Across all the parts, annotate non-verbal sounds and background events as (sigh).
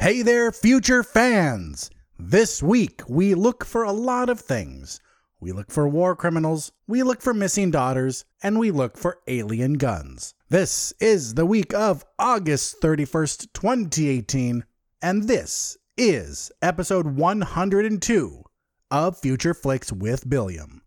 Hey there, future fans! This week, we look for a lot of things. We look for war criminals, we look for missing daughters, and we look for alien guns. This is the week of August 31st, 2018, and this is episode 102 of Future Flicks with Billiam.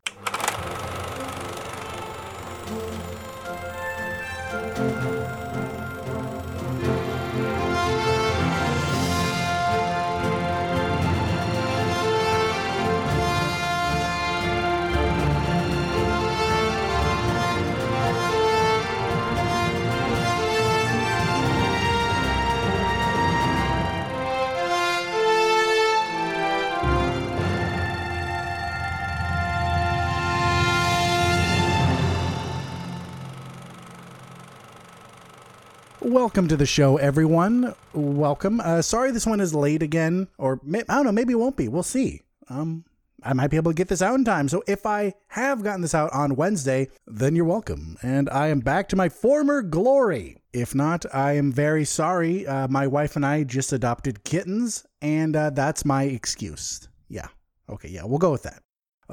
Welcome to the show, everyone. Welcome. Uh, sorry this one is late again, or may- I don't know, maybe it won't be. We'll see. Um, I might be able to get this out in time. So if I have gotten this out on Wednesday, then you're welcome. And I am back to my former glory. If not, I am very sorry. Uh, my wife and I just adopted kittens, and uh, that's my excuse. Yeah. Okay, yeah, we'll go with that.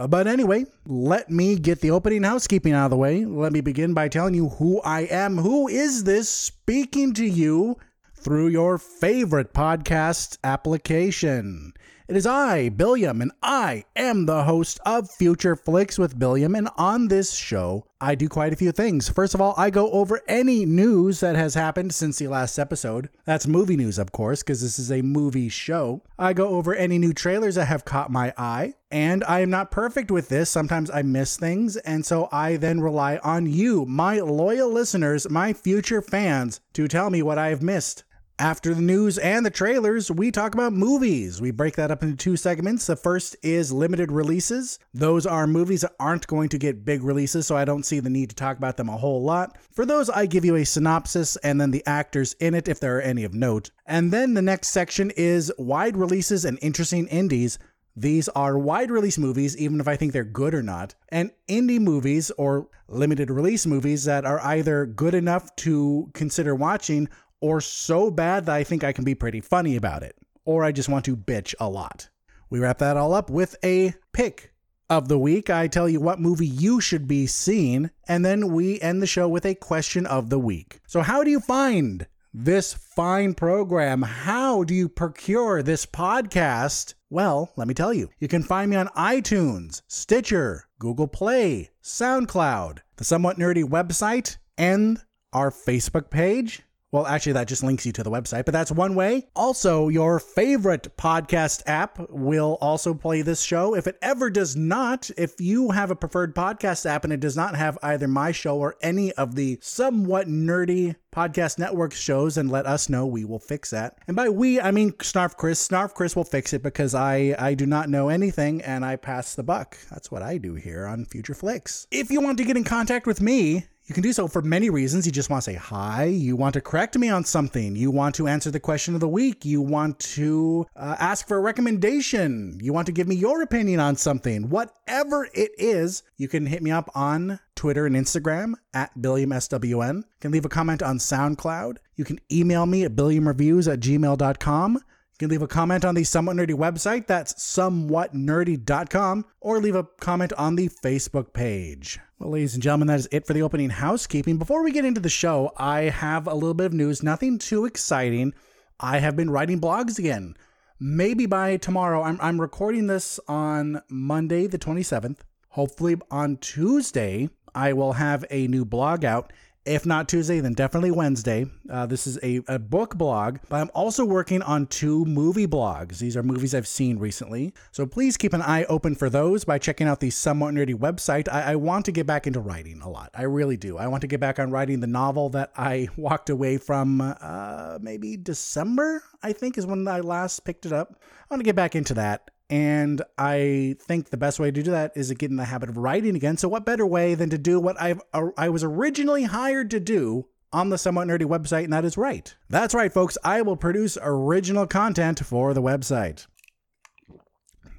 Uh, but anyway, let me get the opening housekeeping out of the way. Let me begin by telling you who I am. Who is this speaking to you through your favorite podcast application? It is I, Billiam, and I am the host of Future Flicks with Billiam. And on this show, I do quite a few things. First of all, I go over any news that has happened since the last episode. That's movie news, of course, because this is a movie show. I go over any new trailers that have caught my eye. And I am not perfect with this. Sometimes I miss things. And so I then rely on you, my loyal listeners, my future fans, to tell me what I have missed. After the news and the trailers, we talk about movies. We break that up into two segments. The first is limited releases. Those are movies that aren't going to get big releases, so I don't see the need to talk about them a whole lot. For those, I give you a synopsis and then the actors in it, if there are any of note. And then the next section is wide releases and interesting indies. These are wide release movies, even if I think they're good or not, and indie movies or limited release movies that are either good enough to consider watching or so bad that I think I can be pretty funny about it, or I just want to bitch a lot. We wrap that all up with a pick of the week. I tell you what movie you should be seeing, and then we end the show with a question of the week. So, how do you find this fine program? How do you procure this podcast? Well, let me tell you. You can find me on iTunes, Stitcher, Google Play, SoundCloud, the Somewhat Nerdy website, and our Facebook page. Well, actually, that just links you to the website, but that's one way. Also, your favorite podcast app will also play this show. If it ever does not, if you have a preferred podcast app and it does not have either my show or any of the somewhat nerdy podcast network shows, and let us know. We will fix that. And by we, I mean Snarf Chris. Snarf Chris will fix it because I, I do not know anything and I pass the buck. That's what I do here on Future Flicks. If you want to get in contact with me, you can do so for many reasons. You just want to say hi. You want to correct me on something. You want to answer the question of the week. You want to uh, ask for a recommendation. You want to give me your opinion on something. Whatever it is, you can hit me up on Twitter and Instagram at BilliamSWN. You can leave a comment on SoundCloud. You can email me at billiamreviews at gmail.com. You can leave a comment on the Somewhat Nerdy website. That's somewhatnerdy.com. Or leave a comment on the Facebook page. Well, ladies and gentlemen, that is it for the opening housekeeping. Before we get into the show, I have a little bit of news. Nothing too exciting. I have been writing blogs again. Maybe by tomorrow. I'm, I'm recording this on Monday, the 27th. Hopefully, on Tuesday, I will have a new blog out. If not Tuesday, then definitely Wednesday. Uh, this is a, a book blog, but I'm also working on two movie blogs. These are movies I've seen recently. So please keep an eye open for those by checking out the Somewhat Nerdy website. I, I want to get back into writing a lot. I really do. I want to get back on writing the novel that I (laughs) walked away from uh, maybe December, I think is when I last picked it up. I want to get back into that. And I think the best way to do that is to get in the habit of writing again. So, what better way than to do what I've I was originally hired to do on the Somewhat Nerdy website, and that is write. That's right, folks. I will produce original content for the website.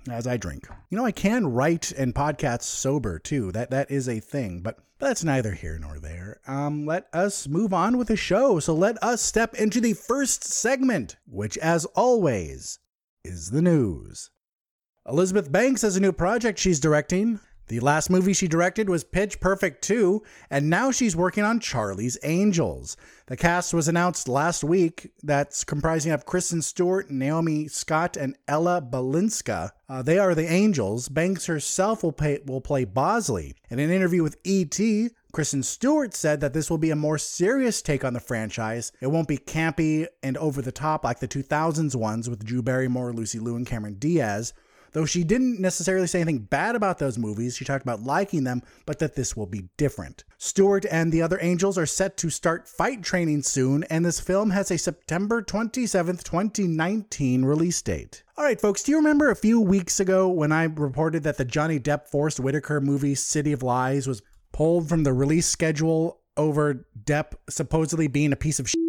as I drink. You know, I can write and podcast sober too. That that is a thing, but that's neither here nor there. Um, let us move on with the show. So let us step into the first segment, which, as always, is the news. Elizabeth Banks has a new project she's directing. The last movie she directed was Pitch Perfect 2, and now she's working on Charlie's Angels. The cast was announced last week that's comprising of Kristen Stewart, Naomi Scott, and Ella Balinska. Uh, they are the Angels. Banks herself will, pay, will play Bosley. In an interview with E.T., Kristen Stewart said that this will be a more serious take on the franchise. It won't be campy and over the top like the 2000s ones with Drew Barrymore, Lucy Liu, and Cameron Diaz. Though she didn't necessarily say anything bad about those movies, she talked about liking them, but that this will be different. Stewart and the other angels are set to start fight training soon, and this film has a September 27th, 2019 release date. All right, folks, do you remember a few weeks ago when I reported that the Johnny Depp Forest Whitaker movie City of Lies was pulled from the release schedule over Depp supposedly being a piece of shit?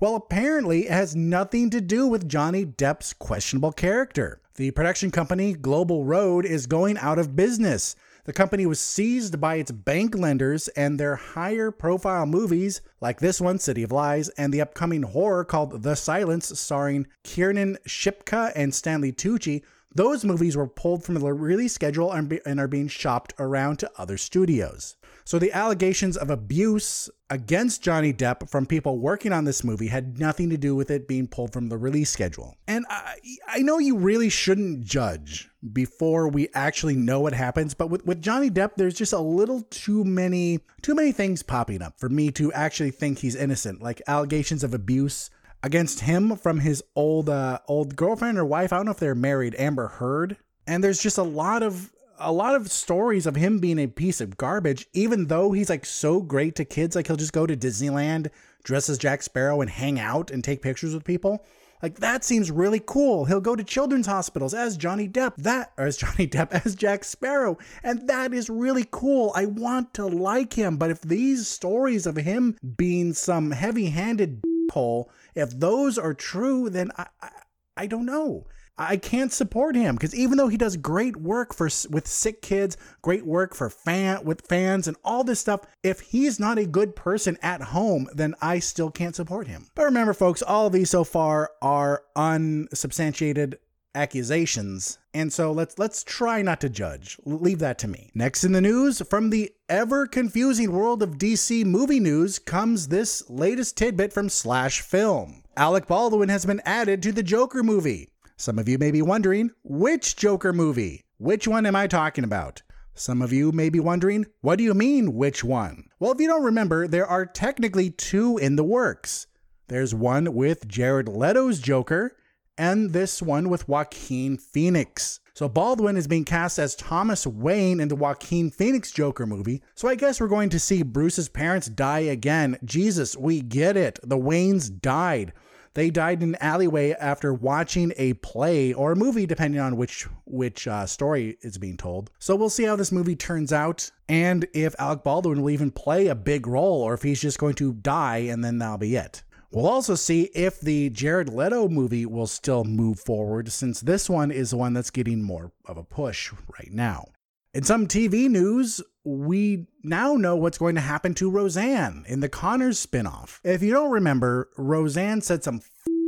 Well, apparently, it has nothing to do with Johnny Depp's questionable character. The production company, Global Road, is going out of business. The company was seized by its bank lenders, and their higher profile movies, like this one, City of Lies, and the upcoming horror called The Silence, starring Kiernan Shipka and Stanley Tucci, those movies were pulled from the release schedule and, are being shopped around to other studios. So the allegations of abuse against Johnny Depp from people working on this movie had nothing to do with it being pulled from the release schedule. And I, I know you really shouldn't judge before we actually know what happens, but with, with Johnny Depp, there's just a little too many too many things popping up for me to actually think he's innocent, like allegations of abuse against him from his old uh, old girlfriend or wife. I don't know if they're married, Amber Heard. And there's just a lot of a lot of stories of him being a piece of garbage, even though he's like so great to kids. Like he'll just go to Disneyland, dress as Jack Sparrow, and hang out and take pictures with people. Like that seems really cool. He'll go to children's hospitals as Johnny Depp, that or as Johnny Depp (laughs) as Jack Sparrow, and that is really cool. I want to like him, but if these stories of him being some heavy-handed hole, if those are true, then I, I, I don't know. I can't support him because even though he does great work for with sick kids, great work for fan with fans and all this stuff, if he's not a good person at home, then I still can't support him. But remember, folks, all of these so far are unsubstantiated accusations. And so let's let's try not to judge. Leave that to me. Next in the news from the ever confusing world of dc movie news comes this latest tidbit from slash film. Alec baldwin has been added to the joker movie some of you may be wondering, which Joker movie? Which one am I talking about? Some of you may be wondering, what do you mean, which one? Well, if you don't remember, there are technically two in the works. There's one with Jared Leto's Joker, and this one with Joaquin Phoenix. So Baldwin is being cast as Thomas Wayne in the Joaquin Phoenix Joker movie. So I guess we're going to see Bruce's parents die again. Jesus, we get it. The Waynes died. They died in an alleyway after watching a play or a movie, depending on which which uh, story is being told. So we'll see how this movie turns out, and if Alec Baldwin will even play a big role, or if he's just going to die and then that'll be it. We'll also see if the Jared Leto movie will still move forward, since this one is the one that's getting more of a push right now. In some TV news, we now know what's going to happen to Roseanne in the Conners spinoff. If you don't remember, Roseanne said some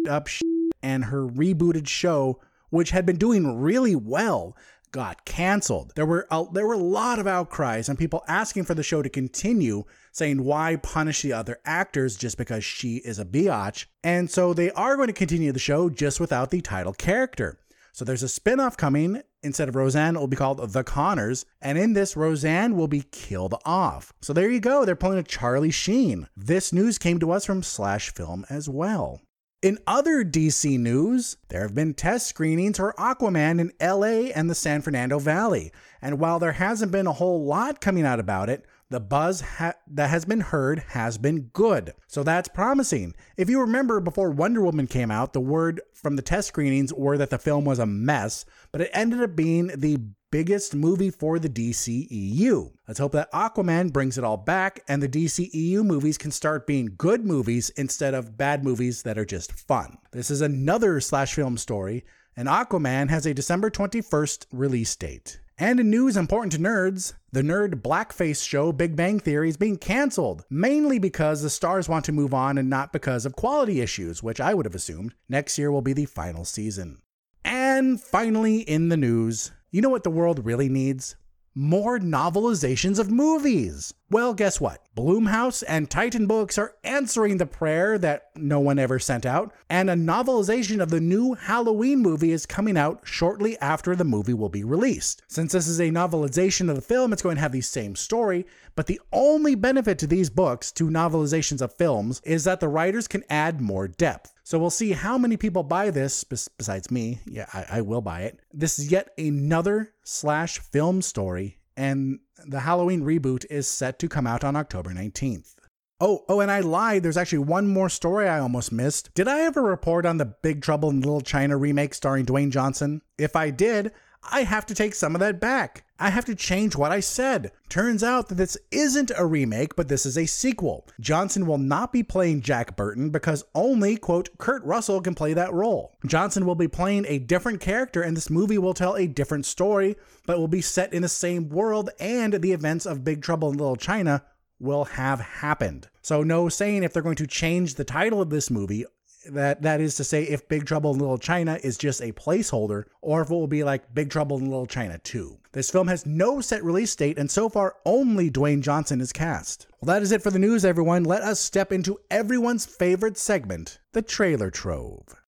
up shit and her rebooted show, which had been doing really well, got canceled. There were a, there were a lot of outcries and people asking for the show to continue, saying why punish the other actors just because she is a biatch. And so they are going to continue the show just without the title character. So there's a spin-off coming. Instead of Roseanne, it will be called The Conners. And in this, Roseanne will be killed off. So there you go. They're pulling a Charlie Sheen. This news came to us from Slash Film as well. In other DC news, there have been test screenings for Aquaman in LA and the San Fernando Valley. And while there hasn't been a whole lot coming out about it, the buzz ha- that has been heard has been good. So that's promising. If you remember before Wonder Woman came out, the word from the test screenings were that the film was a mess, but it ended up being the biggest movie for the DCEU. Let's hope that Aquaman brings it all back and the DCEU movies can start being good movies instead of bad movies that are just fun. This is another slash film story and Aquaman has a December 21st release date. And in news important to nerds, the nerd blackface show Big Bang Theory is being canceled, mainly because the stars want to move on and not because of quality issues, which I would have assumed next year will be the final season. And finally, in the news, you know what the world really needs? More novelizations of movies. Well, guess what? Blumhouse and Titan Books are answering the prayer that no one ever sent out, and a novelization of the new Halloween movie is coming out shortly after the movie will be released. Since this is a novelization of the film, it's going to have the same story, but the only benefit to these books, to novelizations of films, is that the writers can add more depth. So we'll see how many people buy this, besides me. Yeah, I, I will buy it. This is yet another slash film story, and the Halloween reboot is set to come out on October 19th. Oh, oh, and I lied. There's actually one more story I almost missed. Did I ever report on the Big Trouble in Little China remake starring Dwayne Johnson? If I did, I have to take some of that back. I have to change what I said. Turns out that this isn't a remake, but this is a sequel. Johnson will not be playing Jack Burton because only, quote, Kurt Russell can play that role. Johnson will be playing a different character, and this movie will tell a different story, but will be set in the same world, and the events of Big Trouble in Little China will have happened. So, no saying if they're going to change the title of this movie that that is to say if Big Trouble in Little China is just a placeholder or if it will be like Big Trouble in Little China 2. This film has no set release date and so far only Dwayne Johnson is cast. Well, that is it for the news everyone. Let us step into everyone's favorite segment, the trailer trove.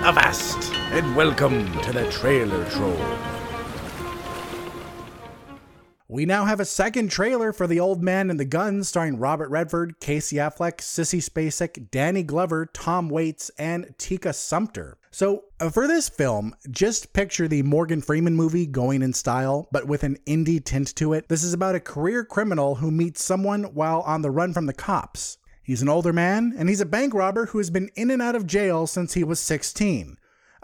Avast and welcome to the trailer trove. We now have a second trailer for The Old Man and the Gun starring Robert Redford, Casey Affleck, Sissy Spacek, Danny Glover, Tom Waits, and Tika Sumpter. So, uh, for this film, just picture the Morgan Freeman movie going in style, but with an indie tint to it. This is about a career criminal who meets someone while on the run from the cops. He's an older man, and he's a bank robber who has been in and out of jail since he was 16.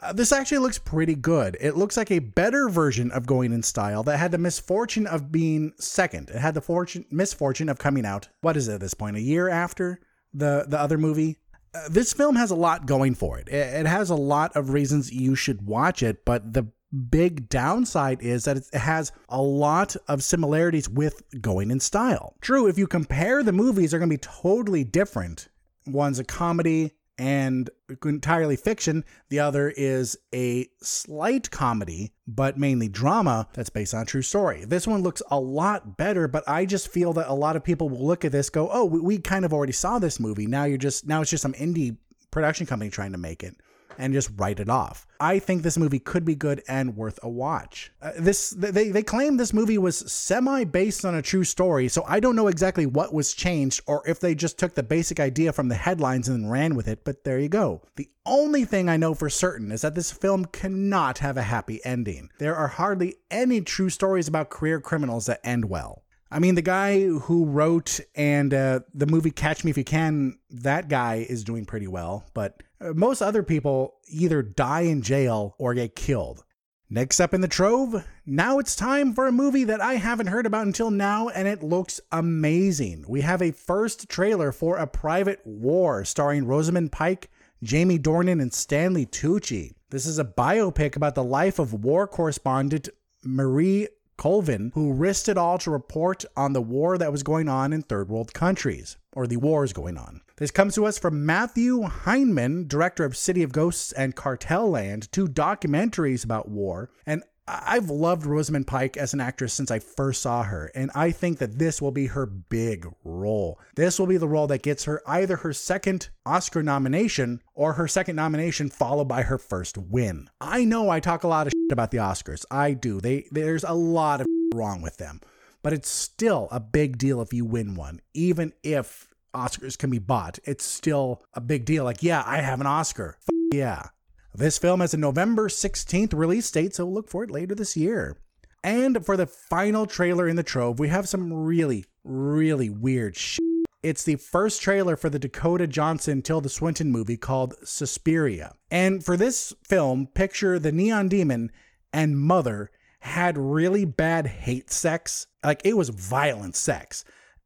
Uh, this actually looks pretty good. It looks like a better version of Going in Style that had the misfortune of being second. It had the fortune misfortune of coming out. What is it at this point? A year after the the other movie. Uh, this film has a lot going for it. it. It has a lot of reasons you should watch it, but the big downside is that it has a lot of similarities with Going in Style. True, if you compare the movies, they're going to be totally different. One's a comedy, and entirely fiction. The other is a slight comedy, but mainly drama that's based on a true story. This one looks a lot better, but I just feel that a lot of people will look at this, go, "Oh, we, we kind of already saw this movie. Now you're just now it's just some indie production company trying to make it." And just write it off. I think this movie could be good and worth a watch. Uh, this they they claim this movie was semi based on a true story, so I don't know exactly what was changed or if they just took the basic idea from the headlines and ran with it, but there you go. The only thing I know for certain is that this film cannot have a happy ending. There are hardly any true stories about career criminals that end well. I mean, the guy who wrote and uh, the movie Catch Me If You Can, that guy is doing pretty well, but uh, most other people either die in jail or get killed. Next up in the trove, now it's time for a movie that I haven't heard about until now, and it looks amazing. We have a first trailer for A Private War starring Rosamund Pike, Jamie Dornan, and Stanley Tucci. This is a biopic about the life of war correspondent Marie Colvin, who risked it all to report on the war that was going on in third world countries, or the wars going on. This comes to us from Matthew Heineman, director of City of Ghosts and Cartel Land, two documentaries about war. And I've loved Rosamund Pike as an actress since I first saw her, and I think that this will be her big role. This will be the role that gets her either her second Oscar nomination or her second nomination followed by her first win. I know I talk a lot of shit about the Oscars. I do. They there's a lot of wrong with them. But it's still a big deal if you win one, even if Oscars can be bought. It's still a big deal. Like, yeah, I have an Oscar. F- yeah. This film has a November 16th release date, so look for it later this year. And for the final trailer in the trove, we have some really, really weird shit. It's the first trailer for the Dakota Johnson Tilda Swinton movie called Suspiria. And for this film, picture the Neon Demon and Mother had really bad hate sex. Like it was violent sex.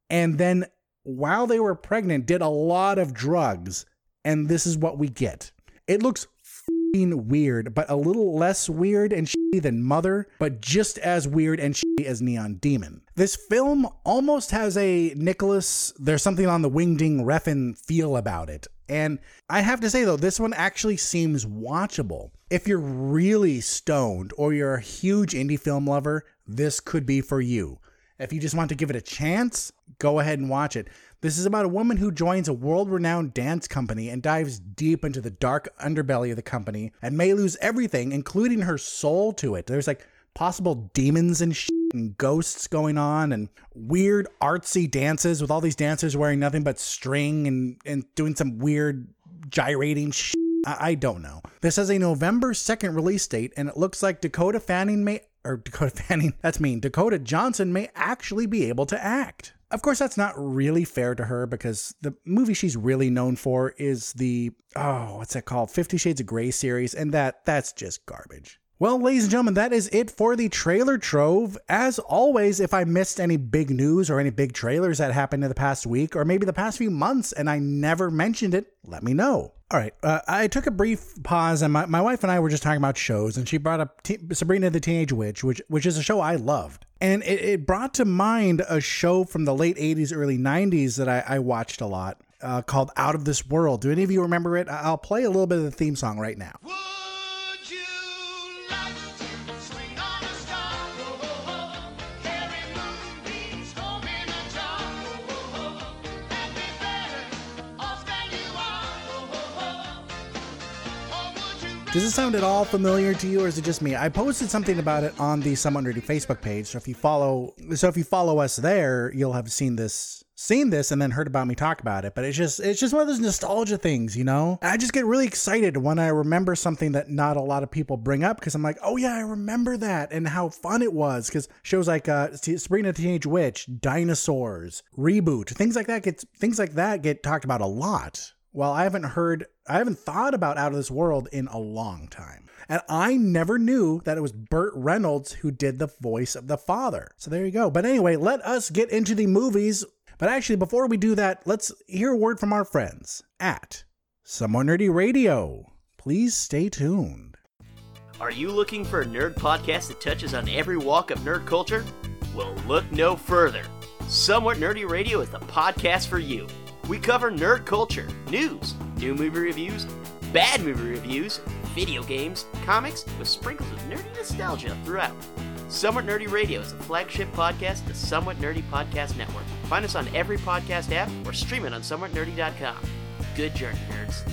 And then while they were pregnant, did a lot of drugs. And this is what we get It looks weird, but a little less weird and shitty than Mother, but just as weird and shitty as Neon Demon. This film almost has a Nicolas, there's something on the Winding Refn feel about it. And I have to say though, this one actually seems watchable. If you're really stoned or you're a huge indie film lover, this could be for you. If you just want to give it a chance, go ahead and watch it. This is about a woman who joins a world renowned dance company and dives deep into the dark underbelly of the company and may lose everything, including her soul, to it. There's like possible demons and shit and ghosts going on and weird artsy dances with all these dancers wearing nothing but string and, and doing some weird gyrating shit. I, I don't know. This has a November 2nd release date and it looks like Dakota Fanning may or Dakota (laughs) Fanning, that's mean, Dakota Johnson may actually be able to act. Of course, that's not really fair to her because the movie she's really known for is the oh, what's that called? Fifty Shades of Grey series, and that that's just garbage. Well, ladies and gentlemen, that is it for the trailer trove. As always, if I missed any big news or any big trailers that happened in the past week or maybe the past few months and I never mentioned it, let me know. All right, uh, I took a brief pause, and my, my wife and I were just talking about shows, and she brought up T- Sabrina the Teenage Witch, which which is a show I loved, and it, it brought to mind a show from the late '80s, early '90s that I, I watched a lot uh, called Out of This World. Do any of you remember it? I'll play a little bit of the theme song right now. Does it sound at all familiar to you, or is it just me? I posted something about it on the Somewhat Nerdy Facebook page. So if you follow, so if you follow us there, you'll have seen this, seen this, and then heard about me talk about it. But it's just, it's just one of those nostalgia things, you know. I just get really excited when I remember something that not a lot of people bring up because I'm like, oh yeah, I remember that and how fun it was. Because shows like uh, Sabrina the Teenage Witch, Dinosaurs, Reboot, things like that get things like that get talked about a lot well, I haven't heard, I haven't thought about Out of This World in a long time. And I never knew that it was Burt Reynolds who did the voice of the father. So there you go. But anyway, let us get into the movies. But actually, before we do that, let's hear a word from our friends at Somewhat Nerdy Radio. Please stay tuned. Are you looking for a nerd podcast that touches on every walk of nerd culture? Well, look no further. Somewhat Nerdy Radio is the podcast for you. We cover nerd culture, news, new movie reviews, bad movie reviews, video games, comics, with sprinkles of nerdy nostalgia throughout. Somewhat Nerdy Radio is a flagship podcast of the Somewhat Nerdy Podcast Network. Find us on every podcast app or stream it on somewhatnerdy.com. Good journey, nerds.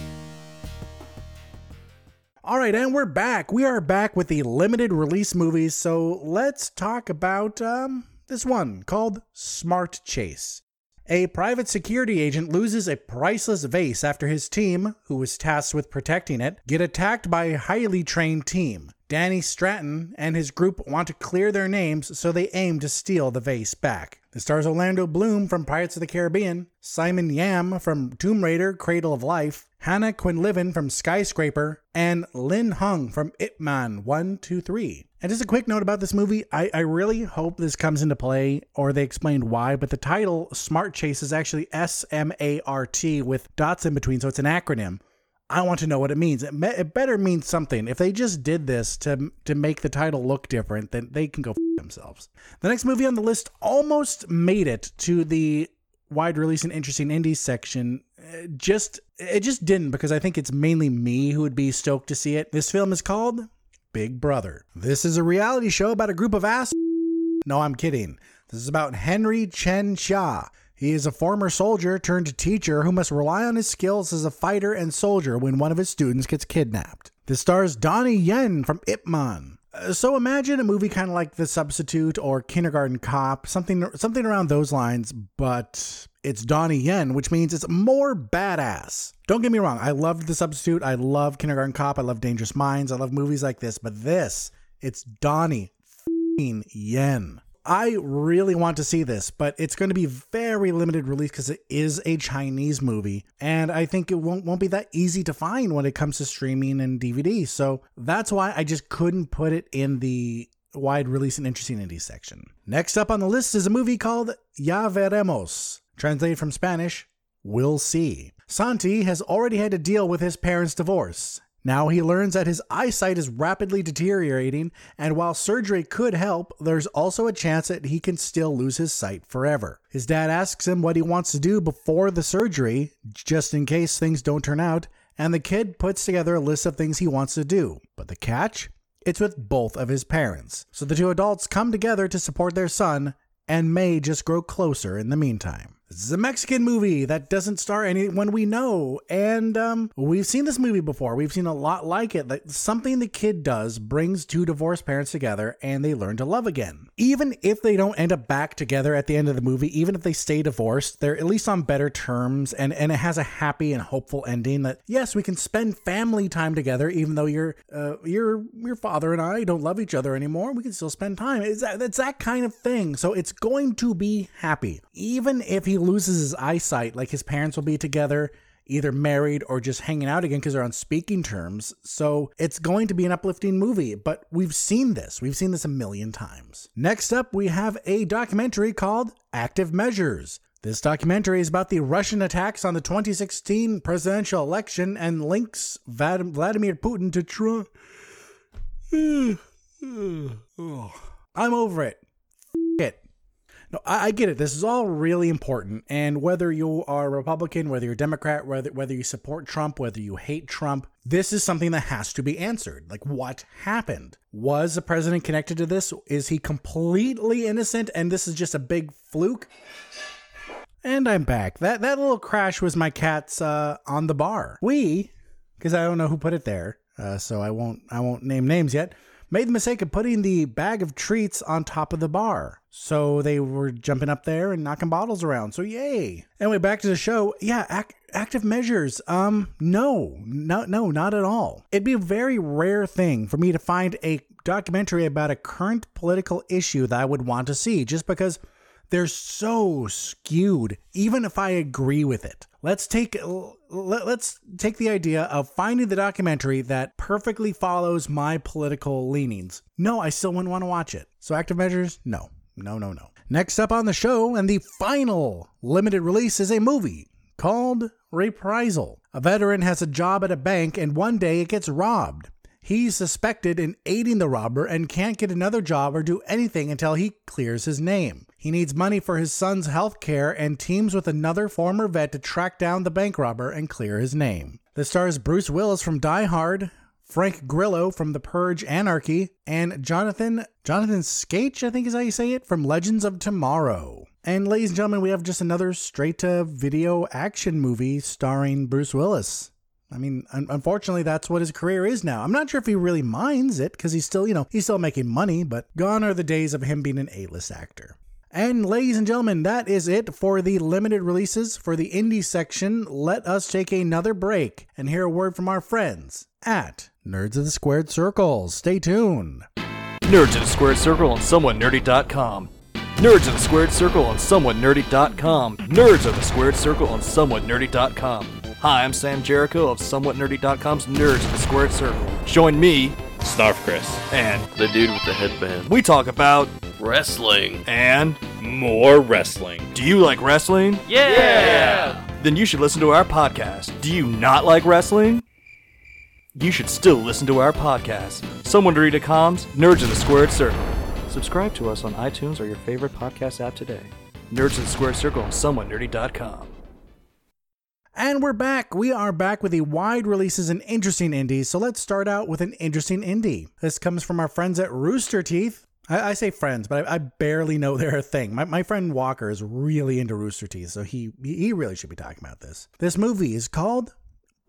All right, and we're back. We are back with the limited release movies. So let's talk about um, this one called Smart Chase. A private security agent loses a priceless vase after his team, who was tasked with protecting it, get attacked by a highly trained team. Danny Stratton and his group want to clear their names, so they aim to steal the vase back. It stars Orlando Bloom from Pirates of the Caribbean, Simon Yam from Tomb Raider Cradle of Life, Hannah Quinlivan from Skyscraper, and Lynn Hung from Ip Man 123. And just a quick note about this movie I, I really hope this comes into play or they explained why, but the title Smart Chase is actually S M A R T with dots in between, so it's an acronym. I want to know what it means. It, me- it better mean something. If they just did this to to make the title look different, then they can go f- themselves. The next movie on the list almost made it to the wide release and interesting indies section. Uh, just it just didn't because I think it's mainly me who would be stoked to see it. This film is called Big Brother. This is a reality show about a group of ass. No, I'm kidding. This is about Henry Chen Xia. He is a former soldier turned teacher who must rely on his skills as a fighter and soldier when one of his students gets kidnapped. This stars Donnie Yen from Ip Man. Uh, so imagine a movie kind of like The Substitute or Kindergarten Cop, something something around those lines, but it's Donnie Yen, which means it's more badass. Don't get me wrong, I loved The Substitute, I love Kindergarten Cop, I love Dangerous Minds, I love movies like this, but this, it's Donnie Yen. I really want to see this, but it's going to be very limited release because it is a Chinese movie, and I think it won't won't be that easy to find when it comes to streaming and DVD. So that's why I just couldn't put it in the wide release and interesting indie section. Next up on the list is a movie called Ya Veremos, translated from Spanish, We'll See. Santi has already had to deal with his parents' divorce, Now he learns that his eyesight is rapidly deteriorating, and while surgery could help, there's also a chance that he can still lose his sight forever. His dad asks him what he wants to do before the surgery, just in case things don't turn out, and the kid puts together a list of things he wants to do. But the catch? It's with both of his parents. So the two adults come together to support their son and may just grow closer in the meantime. This is a Mexican movie that doesn't star anyone we know, and um, we've seen this movie before. We've seen a lot like it. That something the kid does brings two divorced parents together, and they learn to love again. Even if they don't end up back together at the end of the movie, even if they stay divorced, they're at least on better terms, and and it has a happy and hopeful ending. That yes, we can spend family time together, even though your uh, your your father and I don't love each other anymore. We can still spend time. It's that, it's that kind of thing. So it's going to be happy, even if he loses his eyesight, like his parents will be together, either married or just hanging out again because they're on speaking terms. So it's going to be an uplifting movie, but we've seen this. We've seen this a million times. Next up, we have a documentary called Active Measures. This documentary is about the Russian attacks on the 2016 presidential election and links Vladimir Putin to Trump. (sighs) (sighs) (sighs) I'm over it. No, I, I, get it. This is all really important. And whether you are Republican, whether you're Democrat, whether whether you support Trump, whether you hate Trump, this is something that has to be answered. Like what happened? Was the president connected to this? Is he completely innocent and this is just a big fluke? And I'm back. That that little crash was my cat's uh, on the bar. We, because I don't know who put it there, uh, so I won't I won't name names yet made the mistake of putting the bag of treats on top of the bar. So they were jumping up there and knocking bottles around. So yay. Anyway, back to the show. Yeah, ac- active measures. Um, no, no, no, not at all. It'd be a very rare thing for me to find a documentary about a current political issue that I would want to see just because they're so skewed. Even if i agree with it let's take let's take the idea of finding the documentary that perfectly follows my political leanings. No i still wouldn't want to watch it. So active measures? No. No no no. Next up on the show and the final limited release is a movie called reprisal. A veteran has a job at a bank and one day it gets robbed He's suspected in aiding the robber and can't get another job or do anything until he clears his name. He needs money for his son's health care and teams with another former vet to track down the bank robber and clear his name. The stars Bruce Willis from Die Hard, Frank Grillo from The Purge Anarchy, and Jonathan Johnathon Schaech, I think is how you say it, from Legends of Tomorrow. And ladies and gentlemen, we have just another straight to video action movie starring Bruce Willis. I mean, un- unfortunately, that's what his career is now. I'm not sure if he really minds it because he's still, you know, he's still making money, but gone are the days of him being an A list actor. And ladies and gentlemen, that is it for the limited releases. For the indie section, let us take another break and hear a word from our friends at Nerds of the Squared Circle. Stay tuned. Nerds of the Squared Circle on SomewhatNerdy.com. Nerds of the Squared Circle on SomewhatNerdy.com. Nerds of the Squared Circle on SomewhatNerdy.com. Hi, I'm Sam Jericho of SomewhatNerdy.com's Nerds in the Squared Circle. Join me, Snarf Chris, and the dude with the headband. We talk about wrestling and more wrestling. Do you like wrestling? Yeah! yeah! Then you should listen to our podcast. Do you not like wrestling? You should still listen to our podcast. SomewhatNerdy.com's Nerds in the Squared Circle. Subscribe to us on iTunes or your favorite podcast app today. Nerds in the Squared Circle on SomewhatNerdy.com. And we're back. We are back with the wide releases and interesting indies. So let's start out with an interesting indie. This comes from our friends at Rooster Teeth. I, I say friends, but I, I, barely know (laughs) they're a thing. My, my friend Walker is really into Rooster Teeth, so he he really should be talking about this. This movie is called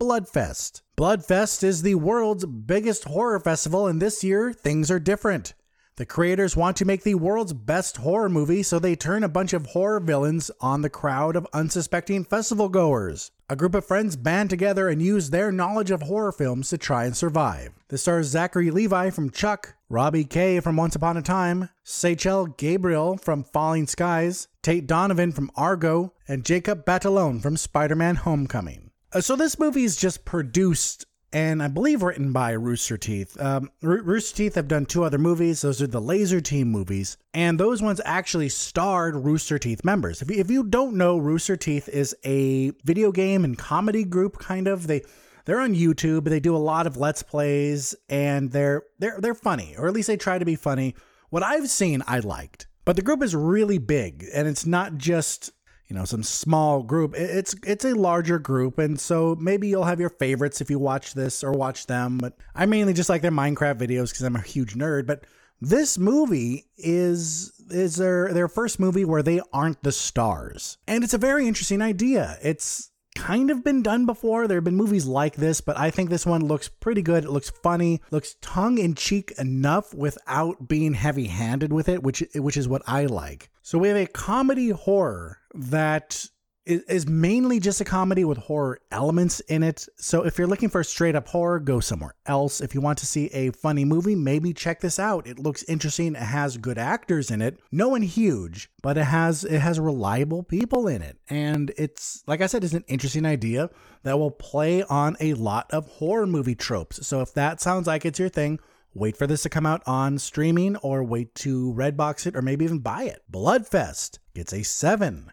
Bloodfest. Bloodfest is the world's biggest horror festival, and this year things are different. The creators want to make the world's best horror movie, so they turn a bunch of horror villains on the crowd of unsuspecting festival goers. A group of friends band together and use their knowledge of horror films to try and survive. This stars Zachary Levi from Chuck, Robbie Kay from Once Upon a Time, Seychelle Gabriel from Falling Skies, Tate Donovan from Argo, and Jacob Batalon from Spider Man Homecoming. Uh, so this movie is just produced and I believe written by Rooster Teeth. Um, Rooster Teeth have done two other movies. Those are the Lazer Team movies, and those ones actually starred Rooster Teeth members. If you, if you don't know, Rooster Teeth is a video game and comedy group, kind of. They They're on YouTube. They do a lot of let's plays, and they're they're they're funny, or at least they try to be funny. What I've seen, I liked, but the group is really big, and it's not just you know some small group. It's it's a larger group, and so maybe you'll have your favorites if you watch this or watch them. But I mainly just like their Minecraft videos because I'm a huge nerd. But this movie is is their their first movie where they aren't the stars. And it's a very interesting idea. It's kind of been done before. There have been movies like this, but I think this one looks pretty good. It looks funny, looks tongue in cheek enough without being heavy handed with it, which which is what I like. So we have a comedy horror that is mainly just a comedy with horror elements in it. So if you're looking for straight up horror, go somewhere else. If you want to see a funny movie, maybe check this out. It looks interesting. It has good actors in it. No one huge, but it has it has reliable people in it. And it's like I said, it's an interesting idea that will play on a lot of horror movie tropes. So if that sounds like it's your thing, wait for this to come out on streaming or wait to Redbox it or maybe even buy it. Bloodfest gets a 7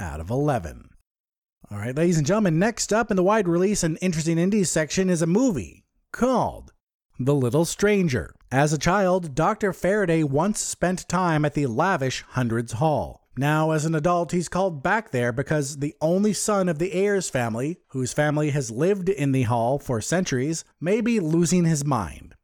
out of 11. All right, ladies and gentlemen, next up in the wide release and interesting indies section is a movie called The Little Stranger. As a child, Dr. Faraday once spent time at the lavish Hundreds Hall. Now, as an adult, he's called back there because the only son of the Ayers family, whose family has lived in the hall for centuries, may be losing his mind.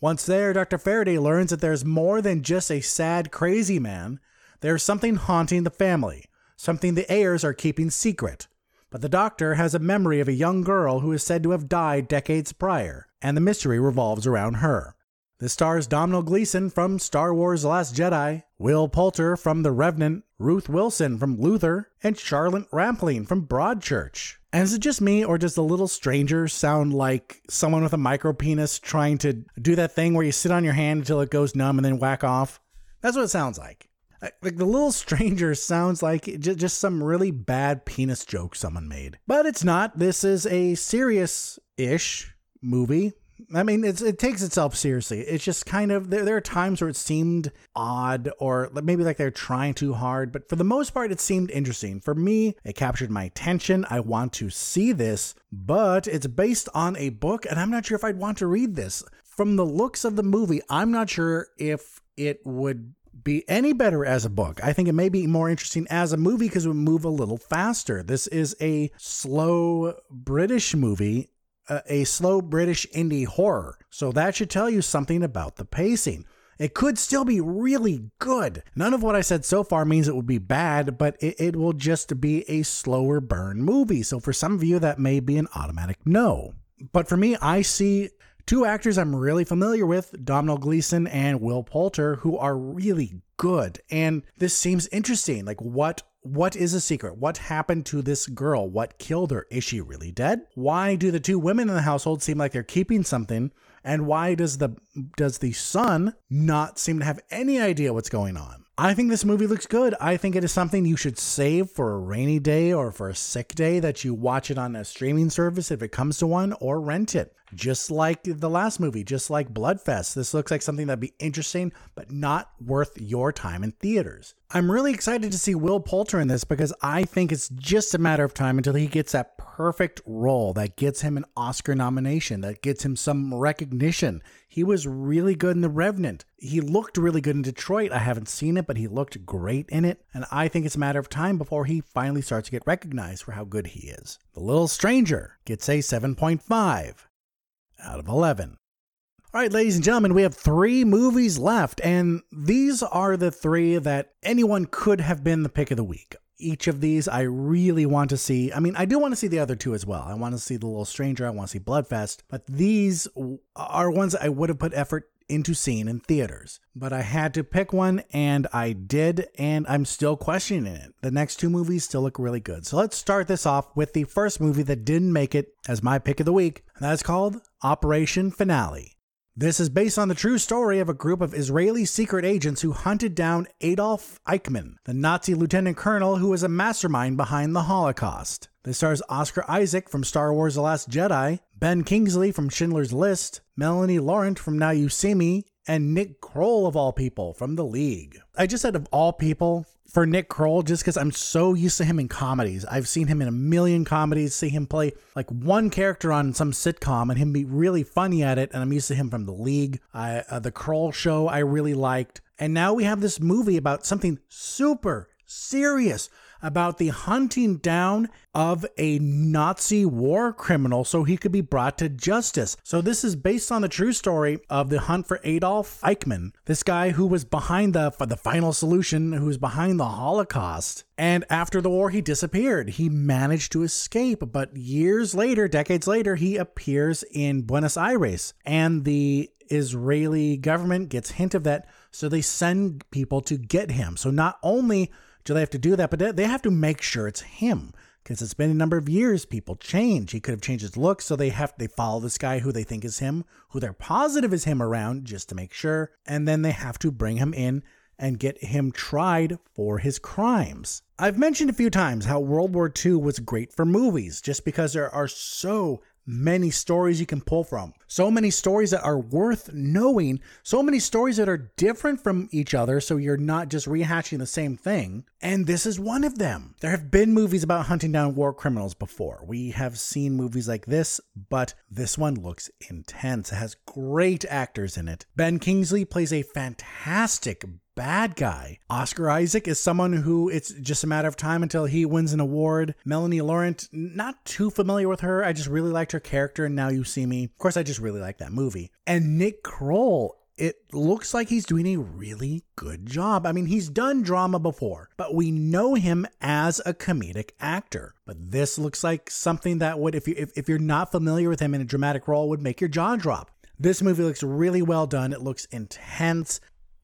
Once there, Dr. Faraday learns that there's more than just a sad, crazy man. There's something haunting the family, something the Ayers are keeping secret. But the doctor has a memory of a young girl who is said to have died decades prior, and the mystery revolves around her. This stars Domhnall Gleeson from Star Wars Last Jedi, Will Poulter from The Revenant, Ruth Wilson from Luther, and Charlotte Rampling from Broadchurch. And is it just me, or does The Little Stranger sound like someone with a micro penis trying to do that thing where you sit on your hand until it goes numb and then whack off? That's what it sounds like. Like the little stranger sounds like just some really bad penis joke someone made. But it's not. This is a serious ish movie. I mean, it takes itself seriously. It's just kind of there. There are times where it seemed odd, or maybe like they're trying too hard. But for the most part, it seemed interesting. For me, it captured my attention. I want to see this, but it's based on a book, and I'm not sure if I'd want to read this. From the looks of the movie, I'm not sure if it would be any better as a book. I think it may be more interesting as a movie because it would move a little faster. This is a slow British movie, uh, a slow British indie horror. So that should tell you something about the pacing. It could still be really good. None of what I said so far means it would be bad, but it, it will just be a slower burn movie. So for some of you, that may be an automatic no. But for me, I see Two actors I'm really familiar with, Domhnall Gleeson and Will Poulter, who are really good. And this seems interesting. Like what what is a secret? What happened to this girl? What killed her? Is she really dead? Why do the two women in the household seem like they're keeping something? And why does the does the son not seem to have any idea what's going on? I think this movie looks good. I think it is something you should save for a rainy day or for a sick day that you watch it on a streaming service if it comes to one or rent it. Just like the last movie, just like Bloodfest. This looks like something that'd be interesting, but not worth your time in theaters. I'm really excited to see Will Poulter in this because I think it's just a matter of time until he gets that perfect role that gets him an Oscar nomination, that gets him some recognition. He was really good in The Revenant. He looked really good in Detroit. I haven't seen it, but he looked great in it. And I think it's a matter of time before he finally starts to get recognized for how good he is. The Little Stranger gets a 7.5 out of 11. All right, ladies and gentlemen, we have three movies left, and these are the three that anyone could have been the pick of the week each of these I really want to see. I mean, I do want to see the other two as well. I want to see The Little Stranger, I want to see Bloodfest, but these are ones I would have put effort into seeing in theaters. But I had to pick one and I did, and I'm still questioning it. The next two movies still look really good. So let's start this off with the first movie that didn't make it as my pick of the week, and that's called Operation Finale. This is based on the true story of a group of Israeli secret agents who hunted down Adolf Eichmann, the Nazi lieutenant colonel who was a mastermind behind the Holocaust. This stars Oscar Isaac from Star Wars The Last Jedi, Ben Kingsley from Schindler's List, Melanie Laurent from Now You See Me, and Nick Kroll of all people from The League. I just said of all people for Nick Kroll just because I'm so used to him in comedies. I've seen him in a million comedies, see him play like one character on some sitcom and him be really funny at it. And I'm used to him from The League, I, uh, The Kroll Show, I really liked. And now we have this movie about something super serious about the hunting down of a Nazi war criminal so he could be brought to justice. So this is based on the true story of the hunt for Adolf Eichmann, this guy who was behind the the final solution, who was behind the Holocaust. And after the war, he disappeared. He managed to escape, but years later, decades later, he appears in Buenos Aires, and the Israeli government gets hint of that, so they send people to get him. So not only do they have to do that? But they have to make sure it's him because it's been a number of years. People change. He could have changed his look, so they have they follow this guy who they think is him, who they're positive is him around, just to make sure, and then they have to bring him in and get him tried for his crimes. I've mentioned a few times how World War II was great for movies, just because there are so many stories you can pull from. So many stories that are worth knowing. So many stories that are different from each other. So you're not just rehashing the same thing. And this is one of them. There have been movies about hunting down war criminals before. We have seen movies like this, but this one looks intense. It has great actors in it. Ben Kingsley plays a fantastic bad guy. Oscar Isaac is someone who it's just a matter of time until he wins an award. Melanie Laurent, not too familiar with her. I just really liked her character, and now you see me. Of course, I just really like that movie. And Nick Kroll. It looks like he's doing a really good job. I mean, he's done drama before, but we know him as a comedic actor. But this looks like something that would, if you if, if you're not familiar with him in a dramatic role, would make your jaw drop. This movie looks really well done. It looks intense.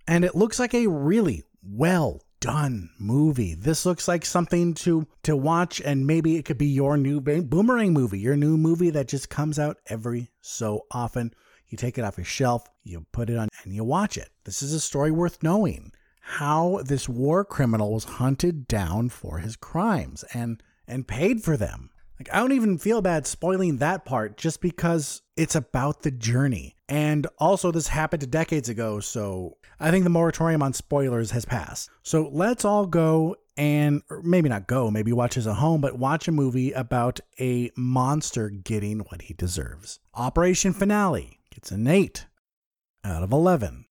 And it looks like a really well done movie. This looks like something to to watch and maybe it could be your new boomerang movie, your new movie that just comes out every so often. You take it off your shelf, you put it on and you watch it. This is a story worth knowing. How this war criminal was hunted down for his crimes and and paid for them. Like, I don't even feel bad spoiling that part just because it's about the journey. And also, this happened decades ago, so I think the moratorium on spoilers has passed. So let's all go and maybe not go, maybe watch this at home, but watch a movie about a monster getting what he deserves. Operation Finale gets an 8 out of 11.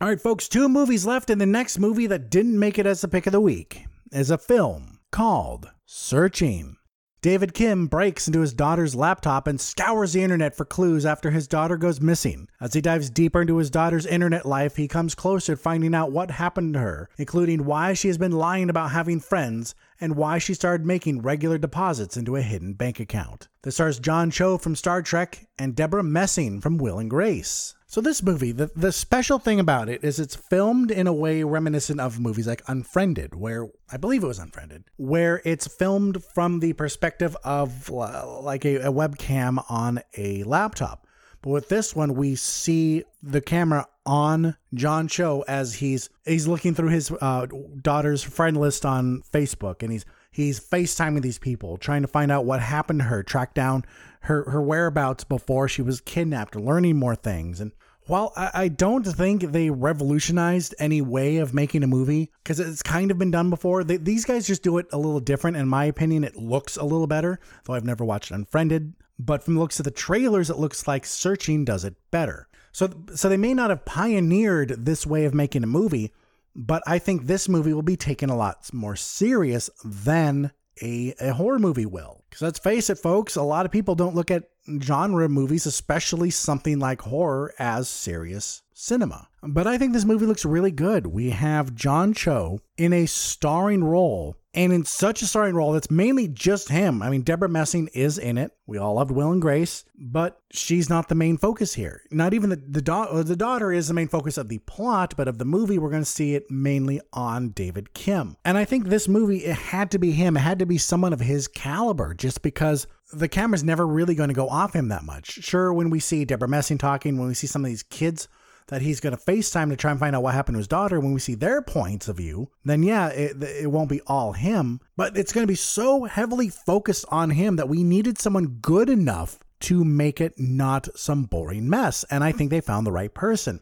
All right, folks, two movies left, and the next movie that didn't make it as the pick of the week is a film called Searching. David Kim breaks into his daughter's laptop and scours the internet for clues after his daughter goes missing. As he dives deeper into his daughter's internet life, he comes closer to finding out what happened to her, including why she has been lying about having friends and why she started making regular deposits into a hidden bank account. This stars John Cho from Star Trek and Debra Messing from Will and Grace. So this movie, the, the special thing about it is it's filmed in a way reminiscent of movies like Unfriended, where I believe it was Unfriended, where it's filmed from the perspective of uh, like a, a webcam on a laptop. But with this one, we see the camera on John Cho as he's he's looking through his uh, daughter's friend list on Facebook, and he's he's FaceTiming these people, trying to find out what happened to her, track down her her whereabouts before she was kidnapped, learning more things, and while I don't think they revolutionized any way of making a movie, because it's kind of been done before, they, these guys just do it a little different. In my opinion, it looks a little better, though I've never watched Unfriended. But from the looks of the trailers, it looks like Searching does it better. So, so they may not have pioneered this way of making a movie, but I think this movie will be taken a lot more serious than a, a horror movie will. Because let's face it, folks, a lot of people don't look at genre movies, especially something like horror, as serious cinema. But I think this movie looks really good. We have John Cho in a starring role and in such a starring role that's mainly just him. I mean, Debra Messing is in it. We all loved Will and Grace, but she's not the main focus here. Not even the the, da- uh, the daughter is the main focus of the plot, but of the movie, we're going to see it mainly on David Kim. And I think this movie, it had to be him. It had to be someone of his caliber, just because the camera's never really going to go off him that much. Sure, when we see Debra Messing talking, when we see some of these kids that he's going to FaceTime to try and find out what happened to his daughter, when we see their points of view, then yeah, it, it won't be all him, but it's going to be so heavily focused on him that we needed someone good enough to make it not some boring mess. And I think they found the right person.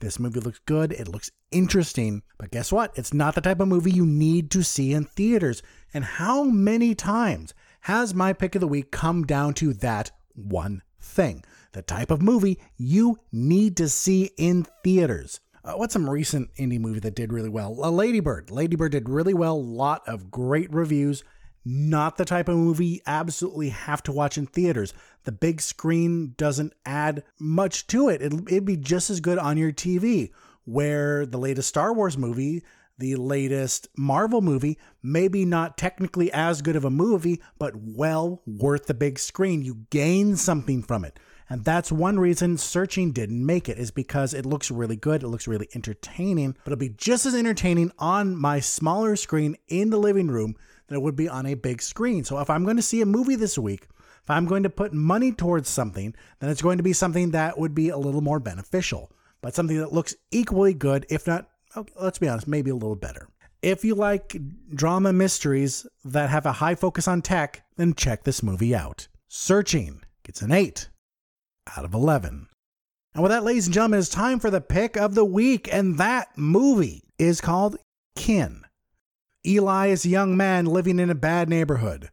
This movie looks good. It looks interesting. But guess what? It's not the type of movie you need to see in theaters. And how many times has my pick of the week come down to that one thing? The type of movie you need to see in theaters. Uh, what's some recent indie movie that did really well? Uh, Ladybird. Ladybird did really well. Lot of great reviews. Not the type of movie you absolutely have to watch in theaters. The big screen doesn't add much to it. It'd, it'd be just as good on your TV. Where the latest Star Wars movie, the latest Marvel movie, maybe not technically as good of a movie, but well worth the big screen. You gain something from it. And that's one reason searching didn't make it, is because it looks really good. It looks really entertaining, but it'll be just as entertaining on my smaller screen in the living room than it would be on a big screen. So if I'm going to see a movie this week, if I'm going to put money towards something, then it's going to be something that would be a little more beneficial, but something that looks equally good, if not, okay, let's be honest, maybe a little better. If you like drama mysteries that have a high focus on tech, then check this movie out. Searching gets an 8 out of 11. And with that, ladies and gentlemen, it's time for the pick of the week, and that movie is called Kin. Eli is a young man living in a bad neighborhood.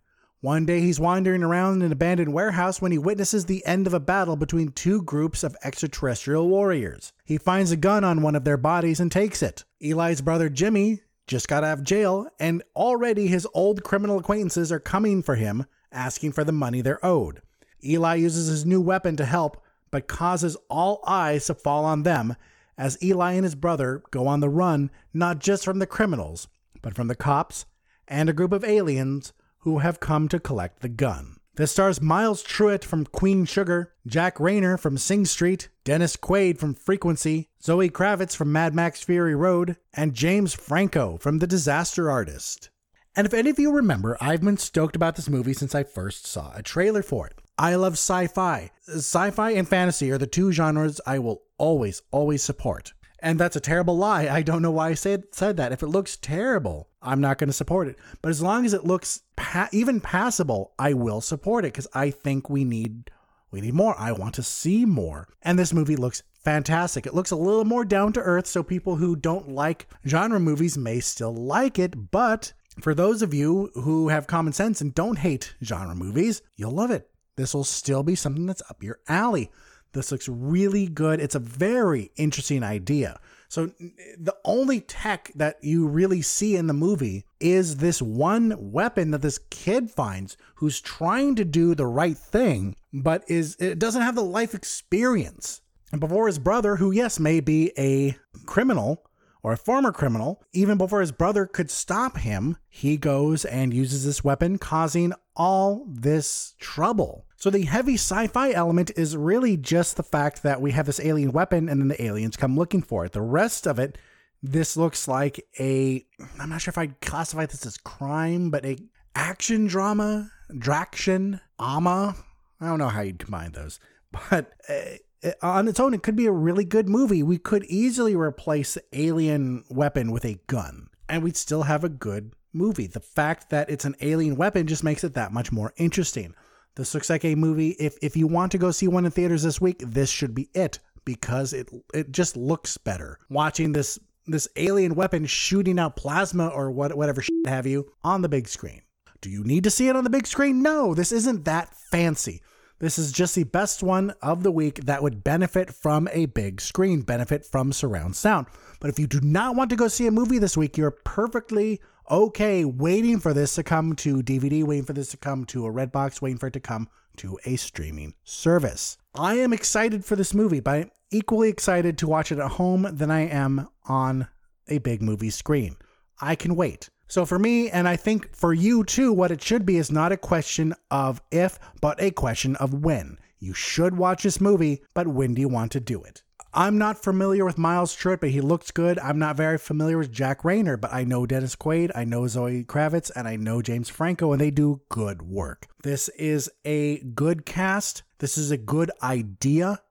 One day he's wandering around an abandoned warehouse when he witnesses the end of a battle between two groups of extraterrestrial warriors. He finds a gun on one of their bodies and takes it. Eli's brother Jimmy just got out of jail, and already his old criminal acquaintances are coming for him, asking for the money they're owed. Eli uses his new weapon to help, but causes all eyes to fall on them as Eli and his brother go on the run not just from the criminals, but from the cops and a group of aliens who have come to collect the gun. This stars Miles Truitt from Queen Sugar, Jack Reynor from Sing Street, Dennis Quaid from Frequency, Zoe Kravitz from Mad Max Fury Road, and James Franco from The Disaster Artist. And if any of you remember, I've been stoked about this movie since I first saw a trailer for it. I love sci fi. Sci fi and fantasy are the two genres I will always, always support. And that's a terrible lie. I don't know why I said, said that. If it looks terrible, I'm not going to support it. But as long as it looks pa- even passable, I will support it because I think we need we need more. I want to see more. And this movie looks fantastic. It looks a little more down to earth, so people who don't like genre movies may still like it. But for those of you who have common sense and don't hate genre movies, you'll love it. This will still be something that's up your alley. This looks really good. It's a very interesting idea. So, the only tech that you really see in the movie is this one weapon that this kid finds who's trying to do the right thing, but is it doesn't have the life experience. And before his brother, who yes may be a criminal, or a former criminal, even before his brother could stop him, he goes and uses this weapon, causing all this trouble. So the heavy sci fi element is really just the fact that we have this alien weapon and then the aliens come looking for it. The rest of it, this looks like a, I'm not sure if I'd classify this as crime, but a action drama, draction, ama. I don't know how you'd combine those, (laughs) but uh, on its own, it could be a really good movie. We could easily replace the alien weapon with a gun, and we'd still have a good movie. The fact that it's an alien weapon just makes it that much more interesting. This looks like a movie. If if you want to go see one in theaters this week, this should be it because it it just looks better. Watching this this alien weapon shooting out plasma or what whatever have you on the big screen. Do you need to see it on the big screen? No, this isn't that fancy. This is just the best one of the week that would benefit from a big screen, benefit from surround sound. But if you do not want to go see a movie this week, you're perfectly okay waiting for this to come to DVD, waiting for this to come to a Redbox, waiting for it to come to a streaming service. I am excited for this movie, but I'm equally excited to watch it at home than I am on a big movie screen. I can wait. So for me, and I think for you too, what it should be is not a question of if, but a question of when. You should watch this movie, but when do you want to do it? I'm not familiar with Miles Truitt, but he looks good. I'm not very familiar with Jack Reynor, but I know Dennis Quaid, I know Zoe Kravitz, and I know James Franco, and they do good work. This is a good cast. This is a good idea,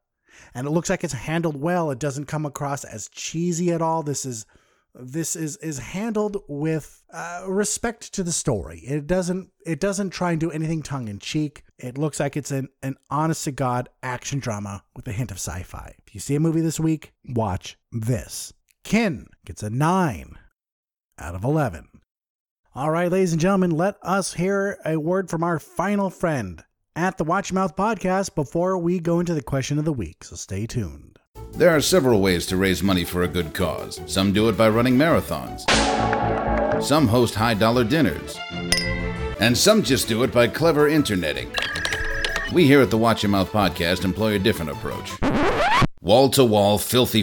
and it looks like it's handled well. It doesn't come across as cheesy at all. This is this is is handled with uh, respect to the story. It doesn't it doesn't try and do anything tongue in cheek. It looks like it's an, an honest to god action drama with a hint of sci-fi. If you see a movie this week, watch this. Kin gets a nine out of eleven. All right, ladies and gentlemen, let us hear a word from our final friend at the Watch Mouth podcast before we go into the question of the week. So stay tuned. There are several ways to raise money for a good cause. Some do it by running marathons, some host high dollar dinners, and some just do it by clever interneting. We here at the Watch Your Mouth podcast employ a different approach wall to wall, filthy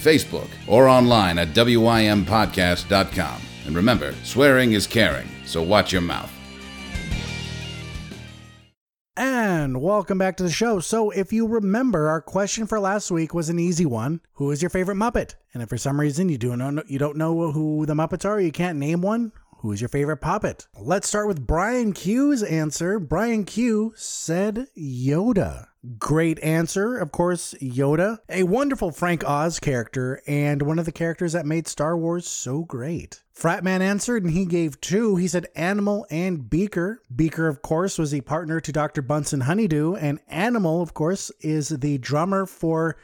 Facebook, or online at wympodcast.com. And remember, swearing is caring, so watch your mouth. And welcome back to the show. So, if you remember, our question for last week was an easy one: Who is your favorite Muppet? And if for some reason you do know you don't know who the Muppets are, you can't name one. Who is your favorite puppet? Let's start with Brian Q's answer. Brian Q said Yoda. Great answer, of course, Yoda. A wonderful Frank Oz character and one of the characters that made Star Wars so great. Fratman answered and he gave two. He said Animal and Beaker. Beaker, of course, was the partner to Dr. Bunsen Honeydew, and Animal, of course, is the drummer for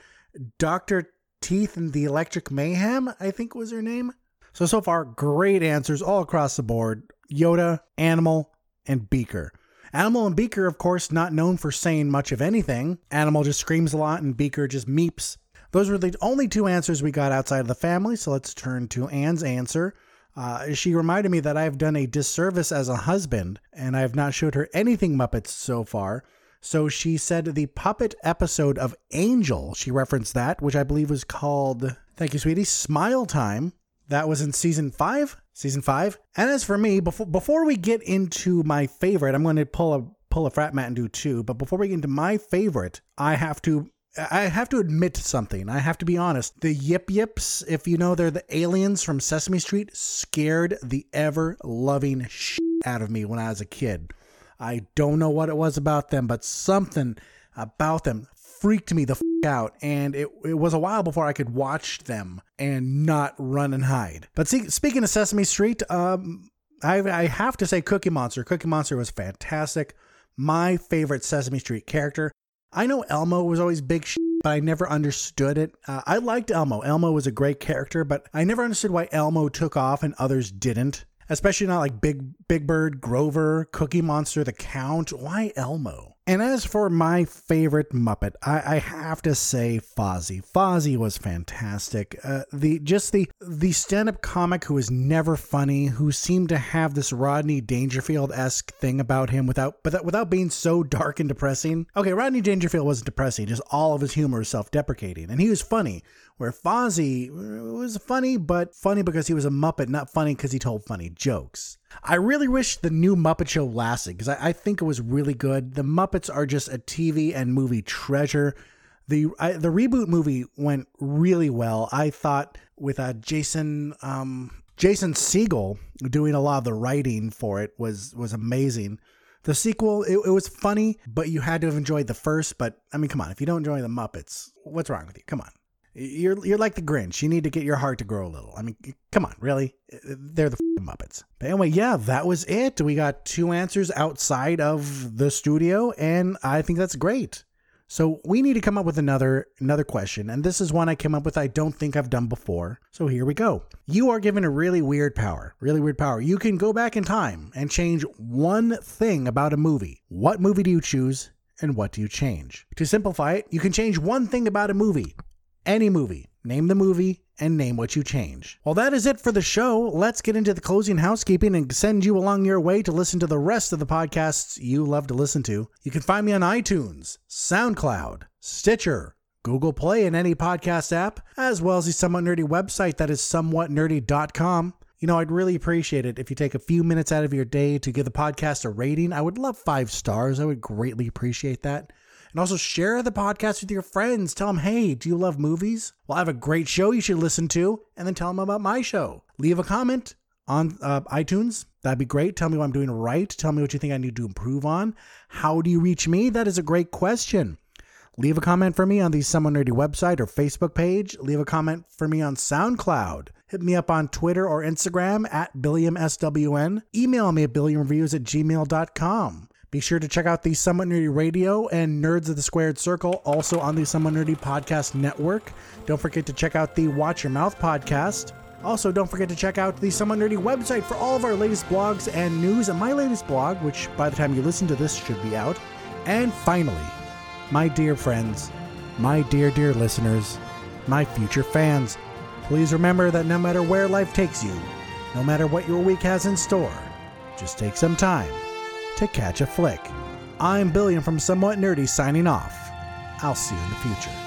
Dr. Teeth and the Electric Mayhem, I think was her name. So, so far, great answers all across the board Yoda, Animal, and Beaker. Animal and Beaker, of course, not known for saying much of anything. Animal just screams a lot, and Beaker just meeps. Those were the only two answers we got outside of the family, so let's turn to Anne's answer. Uh, she reminded me that I've done a disservice as a husband, and I have not showed her anything Muppets so far. So she said the puppet episode of Angel, she referenced that, which I believe was called, thank you, sweetie, Smile Time. That was in season five. Season five. And as for me, before before we get into my favorite, I'm going to pull a pull a Fratman and do two. But before we get into my favorite, I have to I have to admit something. I have to be honest. The Yip Yips, if you know they're the aliens from Sesame Street, scared the ever loving shit out of me when I was a kid. I don't know what it was about them, but something about them freaked me the f- out and it, it was a while before i could watch them and not run and hide. But see, speaking of sesame street um, I, I have to say cookie monster. Cookie monster was fantastic. My favorite sesame street character. I know elmo was always big shit, but i never understood it. Uh, i liked elmo. Elmo was a great character but i never understood why elmo took off and others didn't. Especially not like big big bird grover cookie monster the count. Why elmo and as for my favorite Muppet, I, I have to say Fozzie. Fozzie was fantastic. Uh, the just the the stand-up comic who was never funny, who seemed to have this Rodney Dangerfield esque thing about him without but without being so dark and depressing. Okay, Rodney Dangerfield wasn't depressing; just all of his humor was self-deprecating, and he was funny. Where Fozzie was funny, but funny because he was a Muppet, not funny because he told funny jokes. I really wish the new Muppet Show lasted because I, I, think it was really good. The Muppets are just a TV and movie treasure. The I, the reboot movie went really well. I thought with uh, Jason um, Jason Segel doing a lot of the writing for it was was amazing. The sequel it, it was funny, but you had to have enjoyed the first. But I mean, come on, if you don't enjoy the Muppets, what's wrong with you? Come on. You're you're like the Grinch. You need to get your heart to grow a little. I mean, come on, really? They're the Muppets. But anyway, yeah, that was it. We got two answers outside of the studio, and I think that's great. So we need to come up with another another question, and this is one I came up with. I don't think I've done before. So here we go. You are given a really weird power. Really weird power. You can go back in time and change one thing about a movie. What movie do you choose? And what do you change? To simplify it, you can change one thing about a movie any movie. Name the movie and name what you change. Well, that is it for the show. Let's get into the closing housekeeping and send you along your way to listen to the rest of the podcasts you love to listen to. You can find me on iTunes, SoundCloud, Stitcher, Google Play, and any podcast app, as well as the Somewhat Nerdy website that is somewhatnerdy.com. You know, I'd really appreciate it if you take a few minutes out of your day to give the podcast a rating. I would love five stars. I would greatly appreciate that. And also share the podcast with your friends. Tell them, hey, do you love movies? Well, I have a great show you should listen to, and then tell them about my show. Leave a comment on uh, iTunes. That'd be great. Tell me what I'm doing right. Tell me what you think I need to improve on. How do you reach me? That is a great question. Leave a comment for me on the Somewhat Nerdy website or Facebook page. Leave a comment for me on SoundCloud. Hit me up on Twitter or Instagram at BilliamSWN. Email me at BilliamReviews at gmail.com. Be sure to check out the Somewhat Nerdy Radio and Nerds of the Squared Circle, also on the Somewhat Nerdy Podcast Network. Don't forget to check out the Watch Your Mouth podcast. Also, don't forget to check out the Somewhat Nerdy website for all of our latest blogs and news, and my latest blog, which by the time you listen to this should be out. And finally, my dear friends, my dear, dear listeners, my future fans, please remember that no matter where life takes you, no matter what your week has in store, just take some time to catch a flick. I'm Billiam from Somewhat Nerdy signing off. I'll see you in the future.